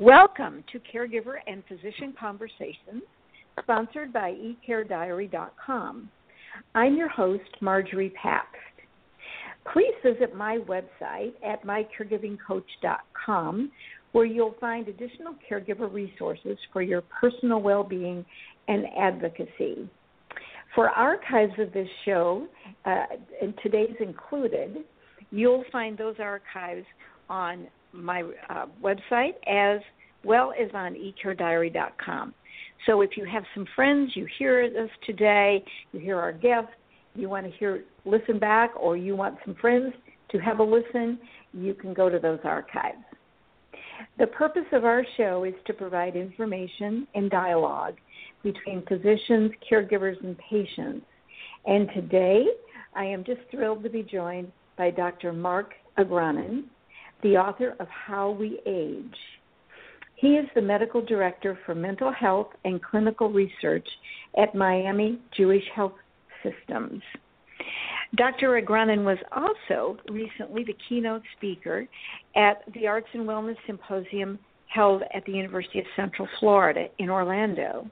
Welcome to Caregiver and Physician Conversations, sponsored by eCareDiary.com. I'm your host, Margery Pabst. Please visit my website at mycaregivingcoach.com, where you'll find additional caregiver resources for your personal well being and advocacy. For archives of this show, uh, and today's included, you'll find those archives on my uh, website as well as on eCareDiary.com. So if you have some friends, you hear us today, you hear our guests, you want to hear listen back, or you want some friends to have a listen, you can go to those archives. The purpose of our show is to provide information and dialogue between physicians, caregivers, and patients. And today, I am just thrilled to be joined by Dr. Marc Agronin, the author of How We Age. He is the medical director for mental health and clinical research at Miami Jewish Health Systems. Dr. Agronin was also recently the keynote speaker at the Arts and Wellness Symposium held at the University of Central Florida in Orlando.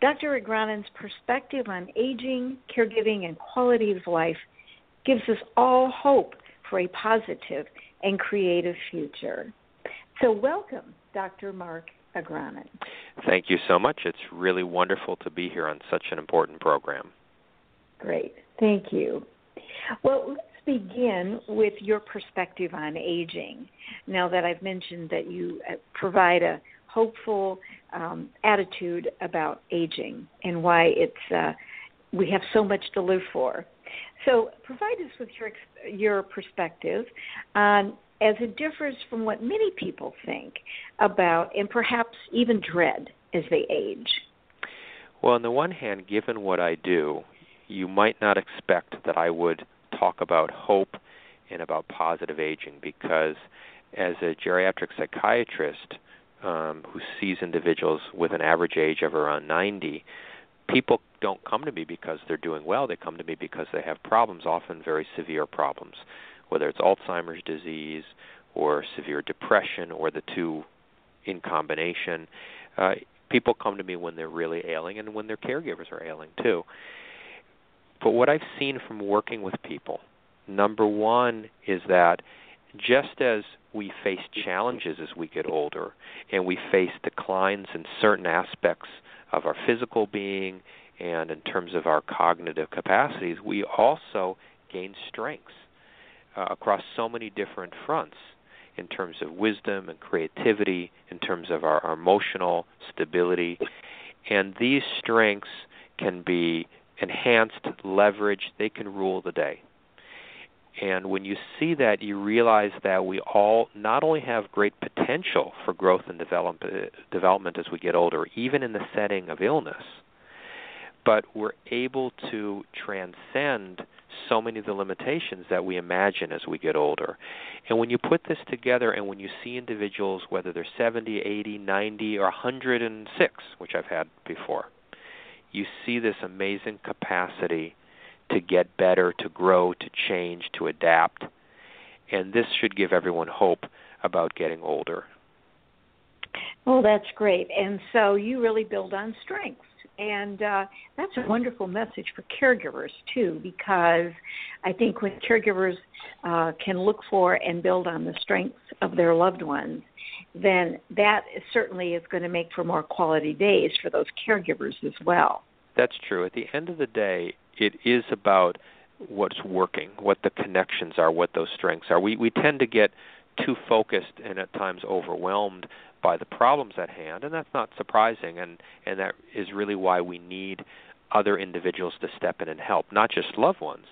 Dr. Agronin's perspective on aging, caregiving, and quality of life gives us all hope for a positive and creative future. So, welcome, Dr. Marc Agronin. Thank you so much. It's really wonderful to be here on such an important program. Great. Thank you. Well, let's begin with your perspective on aging. Now that I've mentioned that you uh, provide a hopeful um, attitude about aging and why it's uh, we have so much to live for. So, provide us with your your perspective on as it differs from what many people think about and perhaps even dread as they age. Well, on the one hand, given what I do, you might not expect that I would talk about hope and about positive aging because as a geriatric psychiatrist um, who sees individuals with an average age of around 90, people don't come to me because they're doing well. They come to me because they have problems, often very severe problems, whether it's Alzheimer's disease or severe depression or the two in combination. Uh, people come to me when they're really ailing and when their caregivers are ailing too. But what I've seen from working with people, number one is that just as we face challenges as we get older and we face declines in certain aspects of our physical being and in terms of our cognitive capacities, we also gain strengths uh, across so many different fronts in terms of wisdom and creativity, in terms of our, our emotional stability. And these strengths can be enhanced, leveraged, they can rule the day. And when you see that, you realize that we all not only have great potential for growth and develop, development as we get older, even in the setting of illness, but we're able to transcend so many of the limitations that we imagine as we get older. And when you put this together and when you see individuals, whether they're 70, 80, 90, or 106, which I've had before, you see this amazing capacity to get better, to grow, to change, to adapt. And this should give everyone hope about getting older. Well, that's great. And so you really build on strengths. And uh, that's a wonderful message for caregivers, too, because I think when caregivers uh, can look for and build on the strengths of their loved ones, then that certainly is going to make for more quality days for those caregivers as well. That's true. At the end of the day, it is about what's working, what the connections are, what those strengths are. We we tend to get too focused and at times overwhelmed by the problems at hand, and that's not surprising. And and that is really why we need other individuals to step in and help, not just loved ones,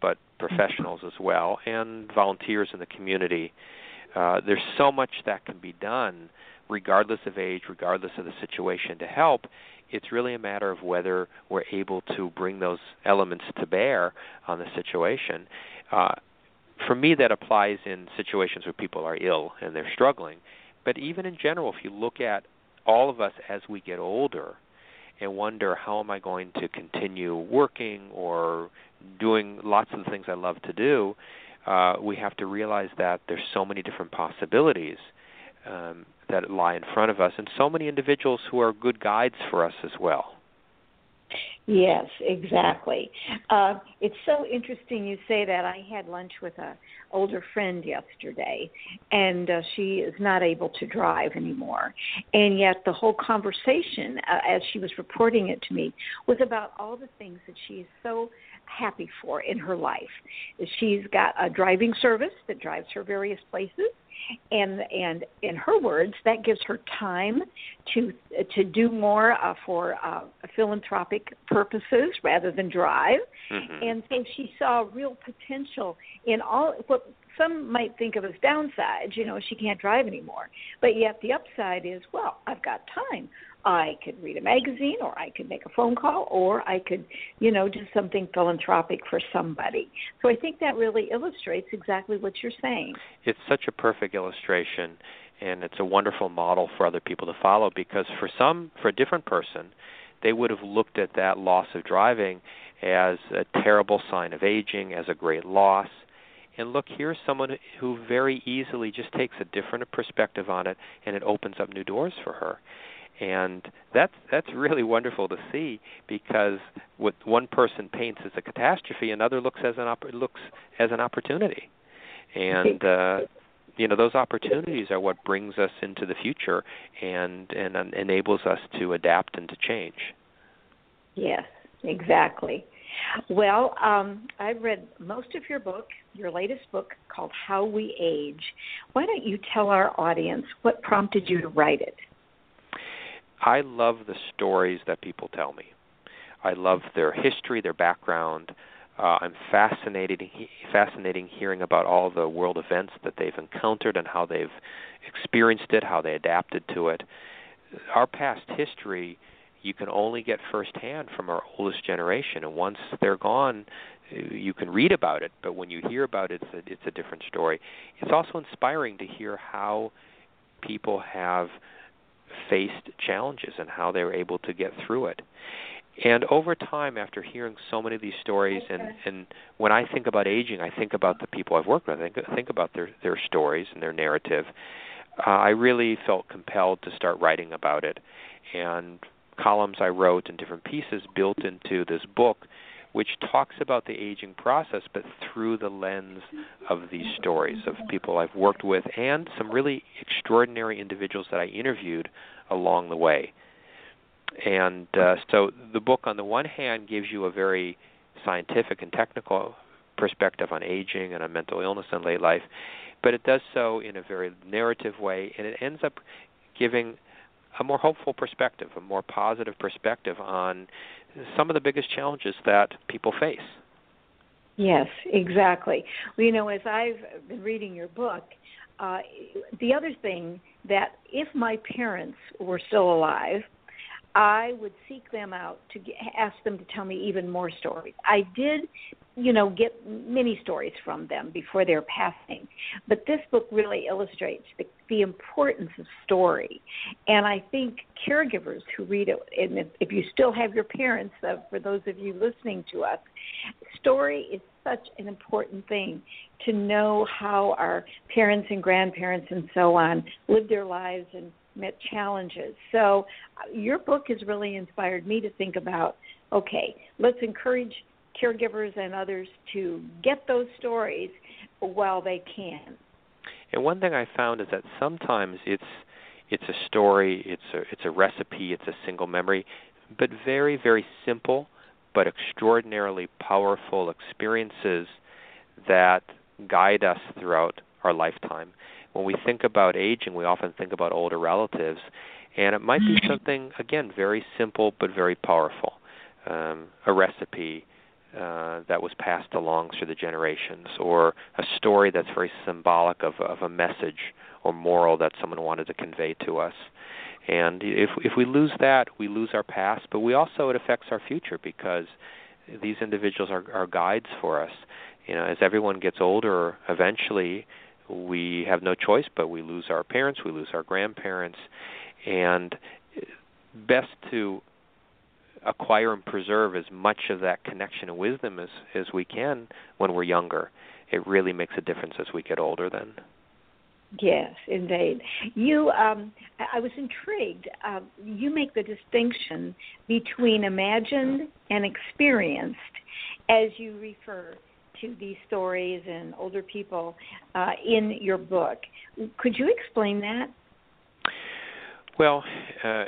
but professionals as well, and volunteers in the community. Uh, there's so much that can be done, regardless of age, regardless of the situation, to help it's really a matter of whether we're able to bring those elements to bear on the situation. Uh, for me, that applies in situations where people are ill and they're struggling. But even in general, if you look at all of us as we get older and wonder how am I going to continue working or doing lots of the things I love to do, uh, we have to realize that there's so many different possibilities um, that lie in front of us, and so many individuals who are good guides for us as well. Yes, exactly. Uh, it's so interesting you say that. I had lunch with a older friend yesterday, and uh, she is not able to drive anymore. And yet, the whole conversation, uh, as she was reporting it to me, was about all the things that she is so happy for in her life. She's got a driving service that drives her various places and and in her words that gives her time to to do more uh, for uh, philanthropic purposes rather than drive mm-hmm. and so she saw real potential in all what some might think of as downsides you know she can't drive anymore but yet the upside is well i've got time I could read a magazine or I could make a phone call or I could, you know, do something philanthropic for somebody. So I think that really illustrates exactly what you're saying. It's such a perfect illustration and it's a wonderful model for other people to follow because for some for a different person, they would have looked at that loss of driving as a terrible sign of aging, as a great loss. And look, here's someone who very easily just takes a different perspective on it and it opens up new doors for her and that's that's really wonderful to see because what one person paints as a catastrophe, another looks as an op- looks as an opportunity, and uh, you know those opportunities are what brings us into the future and and enables us to adapt and to change. Yes, exactly. Well, um, I've read most of your book, your latest book called How We Age. Why don't you tell our audience what prompted you to write it? I love the stories that people tell me. I love their history, their background. Uh, I'm fascinated fascinating hearing about all the world events that they've encountered and how they've experienced it, how they adapted to it. Our past history you can only get firsthand from our oldest generation, and once they're gone, you can read about it. But when you hear about it, it's a, it's a different story. It's also inspiring to hear how people have faced challenges and how they were able to get through it. And over time, after hearing so many of these stories, and, and when I think about aging, I think about the people I've worked with. I think, think about their, their stories and their narrative. Uh, I really felt compelled to start writing about it. And columns I wrote and different pieces built into this book which talks about the aging process, but through the lens of these stories of people I've worked with and some really extraordinary individuals that I interviewed along the way. And uh, so the book, on the one hand, gives you a very scientific and technical perspective on aging and on mental illness and late life, but it does so in a very narrative way, and it ends up giving a more hopeful perspective, a more positive perspective on some of the biggest challenges that people face. Yes, exactly. Well, you know, as I've been reading your book, uh, the other thing that if my parents were still alive, I would seek them out to get, ask them to tell me even more stories. I did, you know, get many stories from them before their passing, but this book really illustrates the, the importance of story. And I think caregivers who read it, and if, if you still have your parents, uh, for those of you listening to us, story is such an important thing to know how our parents and grandparents and so on lived their lives and met challenges. So, uh, your book has really inspired me to think about okay, let's encourage caregivers and others to get those stories while they can. And one thing I found is that sometimes it's it's a story, it's a it's a recipe, it's a single memory, but very very simple but extraordinarily powerful experiences that guide us throughout our lifetime when we think about aging, we often think about older relatives, and it might be mm-hmm. something again very simple but very powerful, um, a recipe uh, that was passed along through the generations, or a story that's very symbolic of, of a message or moral that someone wanted to convey to us. And if if we lose that, we lose our past, but we also it affects our future because these individuals are, are guides for us. You know, as everyone gets older, eventually we have no choice but we lose our parents, we lose our grandparents, and best to acquire and preserve as much of that connection and wisdom as as we can when we're younger. It really makes a difference as we get older then. Yes, indeed. You, um, I was intrigued. Uh, you make the distinction between imagined and experienced as you refer to these stories and older people uh, in your book. Could you explain that? Well, uh,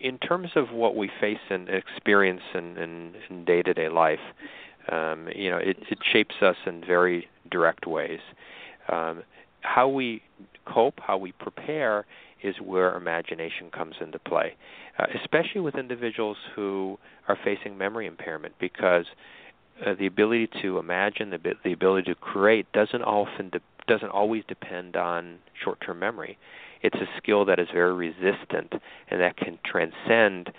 in terms of what we face and experience in, in, day-to-day life, um, you know, it, it, shapes us in very direct ways. Um, how we cope, how we prepare, is where imagination comes into play, uh, especially with individuals who are facing memory impairment, because uh, the ability to imagine, the, the ability to create, doesn't often de- doesn't always depend on short-term memory. It's a skill that is very resistant and that can transcend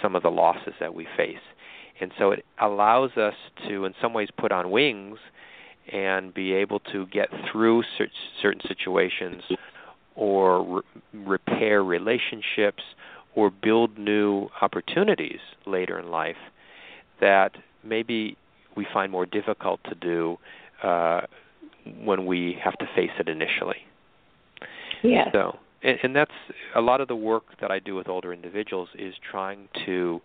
some of the losses that we face. And so it allows us to, in some ways, put on wings and be able to get through certain situations or re- repair relationships or build new opportunities later in life that maybe we find more difficult to do uh, when we have to face it initially. Yeah. So, and, and that's a lot of the work that I do with older individuals is trying to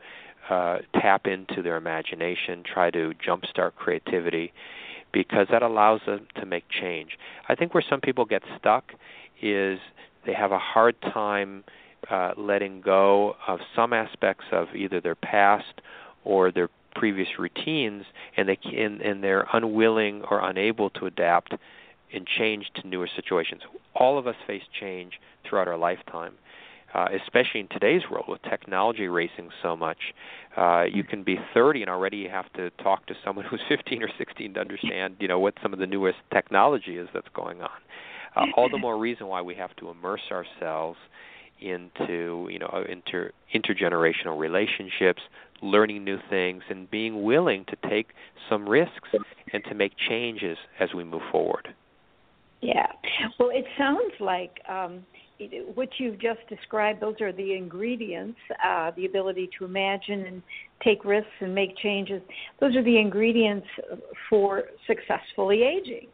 uh, tap into their imagination, try to jumpstart creativity, because that allows them to make change. I think where some people get stuck is they have a hard time uh, letting go of some aspects of either their past or their previous routines, and they and they're unwilling or unable to adapt and change to newer situations. All of us face change throughout our lifetime. Uh, especially in today's world with technology racing so much. Uh, you can be 30 and already you have to talk to someone who's 15 or 16 to understand, you know, what some of the newest technology is that's going on. Uh, all the more reason why we have to immerse ourselves into, you know, inter intergenerational relationships, learning new things, and being willing to take some risks and to make changes as we move forward. Yeah. Well, it sounds like um, what you've just described, those are the ingredients uh, the ability to imagine and take risks and make changes. Those are the ingredients for successfully aging.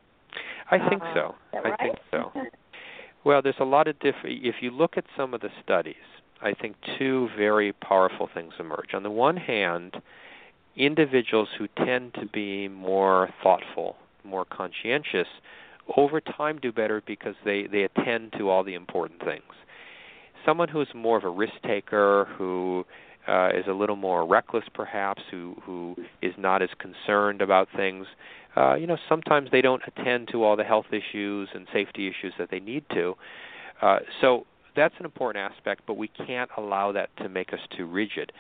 I think uh, so. Right? I think so. well, there's a lot of different. If you look at some of the studies, I think two very powerful things emerge. On the one hand, individuals who tend to be more thoughtful, more conscientious, over time do better because they, they attend to all the important things. Someone who's more of a risk taker, who uh, is a little more reckless perhaps, who, who is not as concerned about things, uh, you know, sometimes they don't attend to all the health issues and safety issues that they need to. Uh, so that's an important aspect, but we can't allow that to make us too rigid.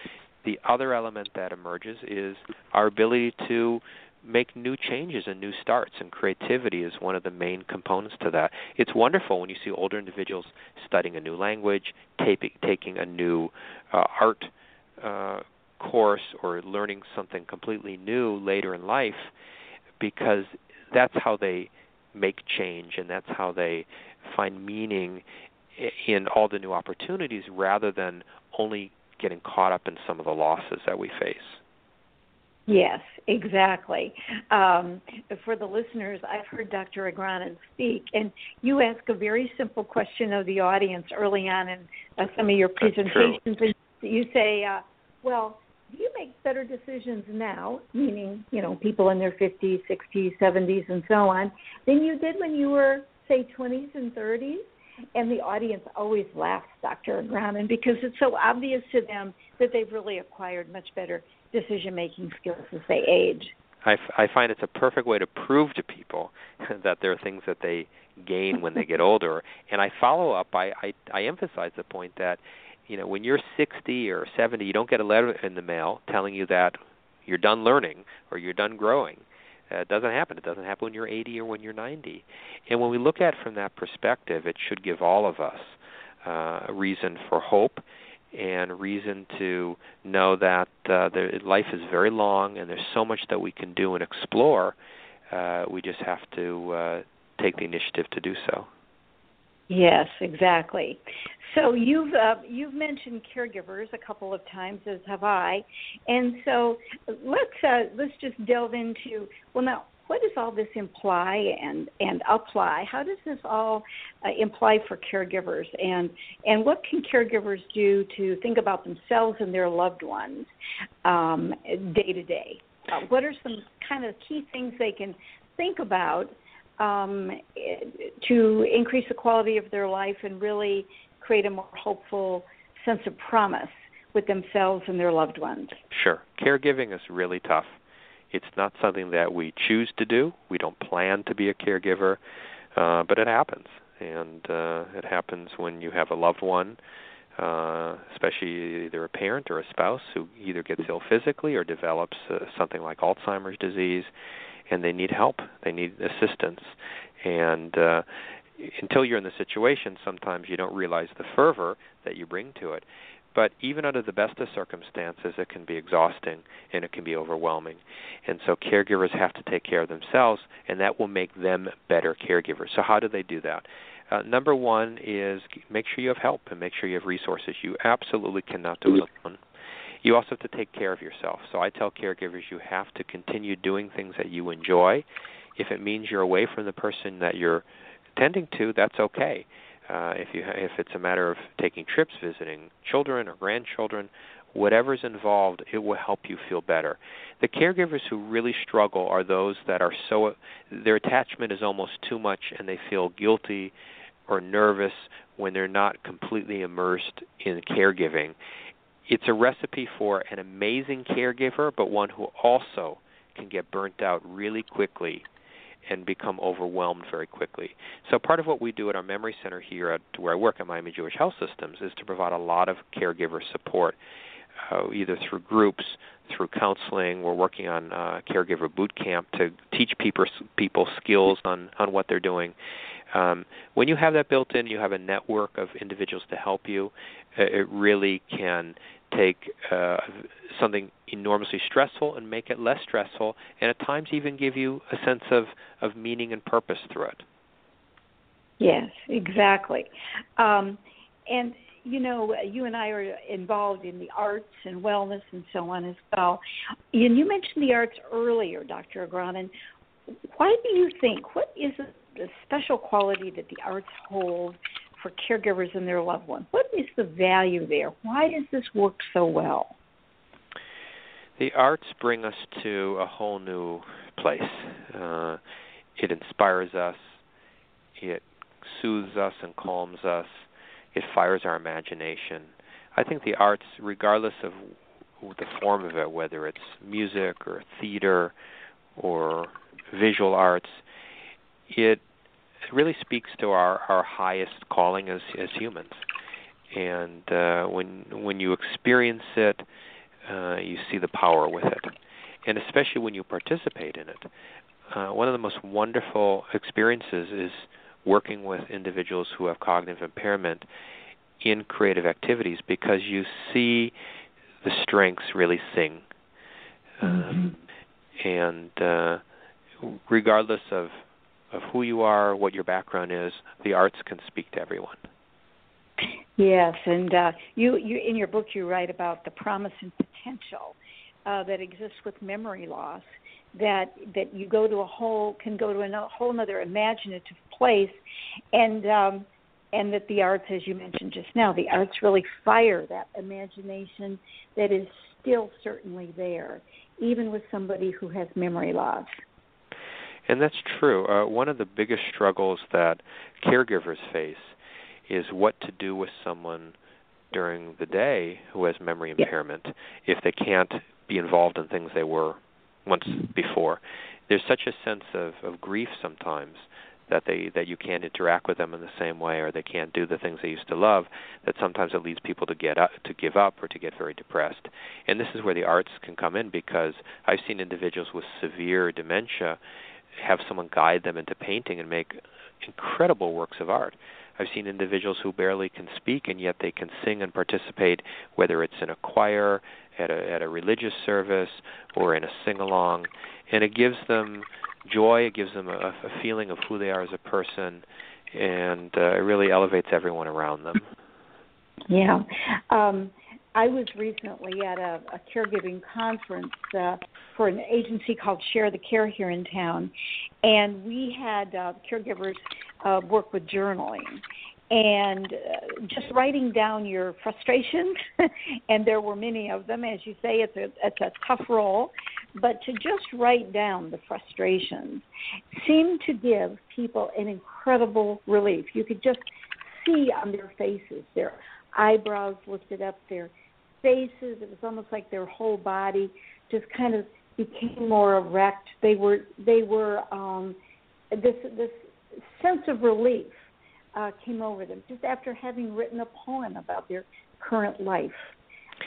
The other element that emerges is our ability to make new changes and new starts, and creativity is one of the main components to that. It's wonderful when you see older individuals studying a new language, taping, taking a new uh, art uh, course, or learning something completely new later in life, because that's how they make change and that's how they find meaning in all the new opportunities rather than only getting caught up in some of the losses that we face. Yes, exactly. Um, for the listeners, I've heard Dr. Agronin speak, and you ask a very simple question of the audience early on in uh, some of your presentations. And you say, uh, "Well, do you make better decisions now, meaning you know people in their 50s, 60s, 70s, and so on, than you did when you were, say, 20s and 30s?" And the audience always laughs, Dr. Agronin, because it's so obvious to them that they've really acquired much better decision making skills as they age. I, f- I find it's a perfect way to prove to people that there are things that they gain when they get older. And I follow up. I, I I emphasize the point that you know when you're 60 or 70, you don't get a letter in the mail telling you that you're done learning or you're done growing. Uh, it doesn't happen. It doesn't happen when you're 80 or when you're 90. And when we look at it from that perspective, it should give all of us uh, a reason for hope and reason to know that uh, life is very long and there's so much that we can do and explore. Uh, we just have to uh, take the initiative to do so. Yes, exactly. So you've uh, you've mentioned caregivers a couple of times, as have I, and so let's uh, let's just delve into well now what does all this imply and and apply? How does this all uh, imply for caregivers, and and what can caregivers do to think about themselves and their loved ones um, day to day? Uh, what are some kind of key things they can think about um, to increase the quality of their life and really create a more hopeful sense of promise with themselves and their loved ones. Sure. Caregiving is really tough. It's not something that we choose to do. We don't plan to be a caregiver, uh, but it happens. And uh, it happens when you have a loved one, uh, especially either a parent or a spouse who either gets ill physically or develops uh, something like Alzheimer's disease, and they need help. They need assistance. And uh, until you're in the situation, sometimes you don't realize the fervor that you bring to it. But even under the best of circumstances, it can be exhausting and it can be overwhelming. And so caregivers have to take care of themselves, and that will make them better caregivers. So, how do they do that? Uh, number one is make sure you have help and make sure you have resources. You absolutely cannot do it alone. You also have to take care of yourself. So, I tell caregivers you have to continue doing things that you enjoy. If it means you're away from the person that you're tending to, that's okay. Uh, if you if it's a matter of taking trips, visiting children or grandchildren, whatever's involved, it will help you feel better. The caregivers who really struggle are those that are so their attachment is almost too much and they feel guilty or nervous when they're not completely immersed in caregiving. It's a recipe for an amazing caregiver, but one who also can get burnt out really quickly and become overwhelmed very quickly. So part of what we do at our memory center here at where I work at Miami Jewish Health Systems is to provide a lot of caregiver support, uh, either through groups, through counseling. We're working on uh, caregiver boot camp to teach people people skills on on what they're doing. Um, when you have that built in, you have a network of individuals to help you. It really can take uh, something enormously stressful and make it less stressful, and at times even give you a sense of, of meaning and purpose through it. Yes, exactly. Um, and you know, you and I are involved in the arts and wellness and so on as well. And you mentioned the arts earlier, Dr. Agronin. Why do you think, what is the special quality that the arts hold for caregivers and their loved ones? What is the value there? Why does this work so well? The arts bring us to a whole new place. Uh, it inspires us, it soothes us and calms us, it fires our imagination. I think the arts, regardless of the form of it, whether it's music or theater or visual arts, it really speaks to our, our highest calling as as humans. And uh, when when you experience it, uh, you see the power with it, and especially when you participate in it. Uh, one of the most wonderful experiences is working with individuals who have cognitive impairment in creative activities because you see the strengths really sing. Um, mm-hmm. and uh, regardless of of who you are, what your background is, the arts can speak to everyone. Yes, and uh, you, you in your book you write about the promise and potential uh, that exists with memory loss. That that you go to a whole can go to a whole other imaginative place, and um, and that the arts, as you mentioned just now, the arts really fire that imagination that is still certainly there, even with somebody who has memory loss. And that's true. Uh, one of the biggest struggles that caregivers face is what to do with someone during the day who has memory impairment if they can't be involved in things they were once before. There's such a sense of, of grief sometimes that they that you can't interact with them in the same way or they can't do the things they used to love that sometimes it leads people to get up to give up or to get very depressed and this is where the arts can come in because i've seen individuals with severe dementia have someone guide them into painting and make incredible works of art. I've seen individuals who barely can speak and yet they can sing and participate, whether it's in a choir, at a at a religious service, or in a sing along, and it gives them joy. It gives them a, a feeling of who they are as a person, and uh, it really elevates everyone around them. Yeah. Um, I was recently at a, a caregiving conference uh, for an agency called Share the Care here in town, and we had uh, caregivers uh, work with journaling. And uh, just writing down your frustrations and there were many of them as you say it's a it's a tough role but to just write down the frustrations seemed to give people an incredible relief. You could just see on their faces their eyebrows lifted up their faces it was almost like their whole body just kind of became more erect they were they were um this this sense of relief uh, came over them just after having written a poem about their current life.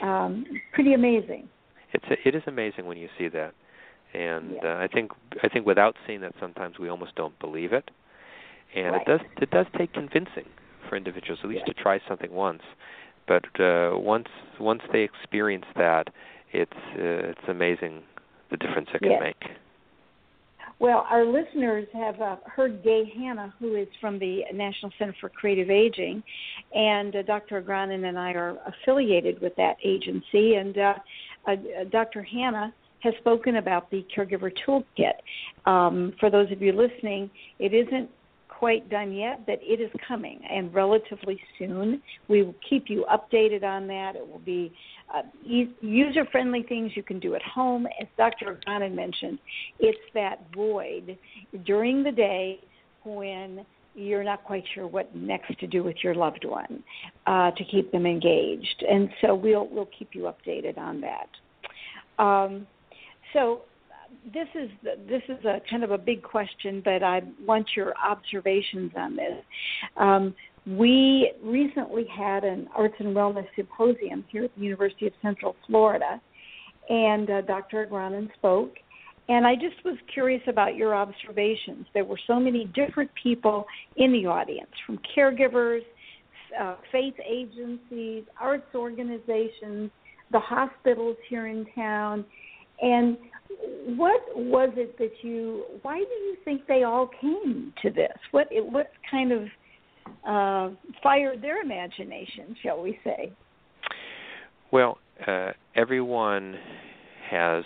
Um, pretty amazing. It's a, it is amazing when you see that, and uh, I think I think without seeing that, sometimes we almost don't believe it, and right. it does it does take convincing for individuals at least to try something once, but uh, once once they experience that, it's uh, it's amazing the difference it can yes. make. Well, our listeners have uh, heard Gay Hanna, who is from the National Center for Creative Aging, and uh, Dr. Agronin and I are affiliated with that agency. And uh, uh, Dr. Hanna has spoken about the Caregiver Toolkit. Um, for those of you listening, it isn't quite done yet, but it is coming and relatively soon. We will keep you updated on that. It will be uh, user friendly things you can do at home. As Dr. Agronin mentioned, it's that void during the day when you're not quite sure what next to do with your loved one uh, to keep them engaged. And so we'll we'll keep you updated on that. Um, so this is this is a kind of a big question, but I want your observations on this. Um, we recently had an arts and wellness symposium here at the University of Central Florida, and uh, Dr. Agronin spoke. And I just was curious about your observations. There were so many different people in the audience, from caregivers, uh, faith agencies, arts organizations, the hospitals here in town. And what was it that you? Why do you think they all came to this? What what kind of uh, fired their imagination, shall we say? Well, uh, everyone has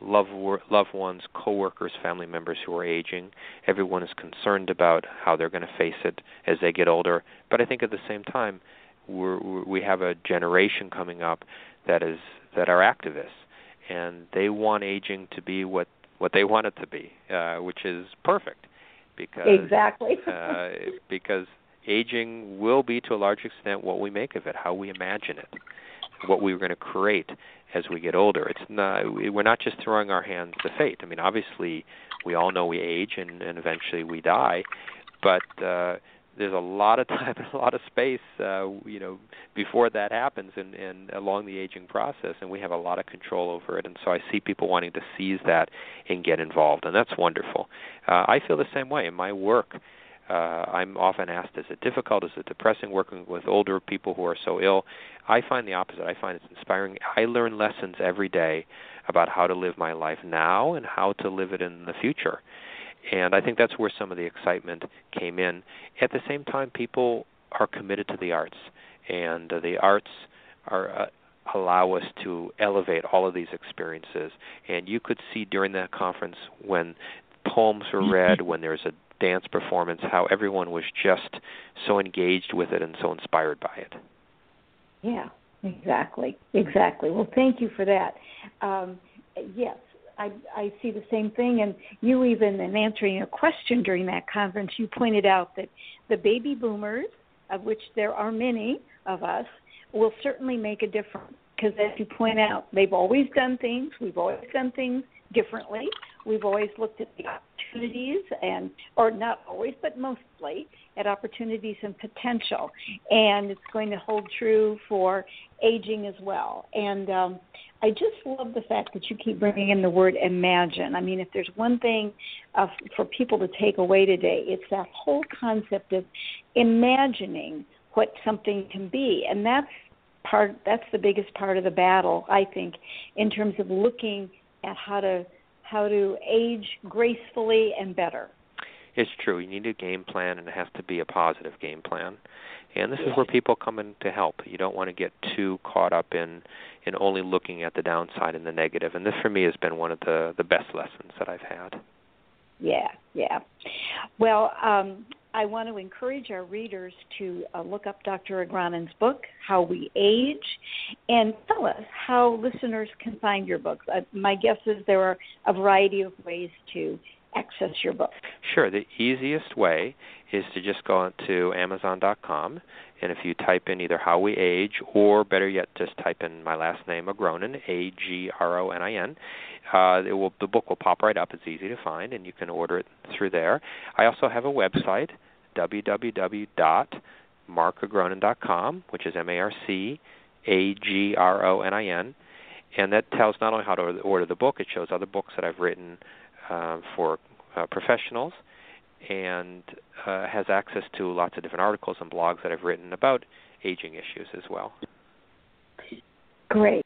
loved loved ones, coworkers, family members who are aging. Everyone is concerned about how they're going to face it as they get older. But I think at the same time, we're, we have a generation coming up that is that are activists, and they want aging to be what what they want it to be, uh, which is perfect because exactly uh, because aging will be to a large extent what we make of it, how we imagine it, what we're going to create as we get older. It's not we're not just throwing our hands to fate. I mean, obviously, we all know we age and, and eventually we die, but uh, there's a lot of time and a lot of space, uh, you know, before that happens and, and along the aging process, and we have a lot of control over it. And so I see people wanting to seize that and get involved, and that's wonderful. Uh, I feel the same way in my work. Uh, I'm often asked, is it difficult? Is it depressing working with older people who are so ill? I find the opposite. I find it's inspiring. I learn lessons every day about how to live my life now and how to live it in the future. And I think that's where some of the excitement came in. At the same time, people are committed to the arts, and uh, the arts are uh, allow us to elevate all of these experiences. And you could see during that conference when poems were read, when there's a dance performance, how everyone was just so engaged with it and so inspired by it. Yeah, exactly, exactly. Well, thank you for that. Um, yes, I, I see the same thing. And you even, in answering a question during that conference, you pointed out that the baby boomers, of which there are many of us, will certainly make a difference. Because as you point out, they've always done things. We've always done things differently. We've always looked at the opportunities and, or not always, but mostly at opportunities and potential. And it's going to hold true for aging as well. And um, I just love the fact that you keep bringing in the word imagine. I mean, if there's one thing uh, for people to take away today, it's that whole concept of imagining what something can be, and that's part. That's the biggest part of the battle, I think, in terms of looking at how to how to age gracefully and better. It's true. You need a game plan, and it has to be a positive game plan. And this is where people come in to help. You don't want to get too caught up in in only looking at the downside and the negative. And this, for me, has been one of the the best lessons that I've had. Yeah, yeah. Well, um, I want to encourage our readers to uh, look up Dr. Agronin's book, How We Age, and tell us how listeners can find your books. Uh, my guess is there are a variety of ways to access your book. Sure. The easiest way is to just go to Amazon.com, and if you type in either How We Age, or better yet, just type in my last name, Agronin, A G R O N I N, uh, the book will pop right up. It's easy to find, and you can order it through there. I also have a website, www.marcagronin.com, which is M-A-R-C-A-G-R-O-N-I-N, and that tells not only how to order the book, it shows other books that I've written uh, for uh, professionals, and uh, has access to lots of different articles and blogs that I've written about aging issues as well. Great.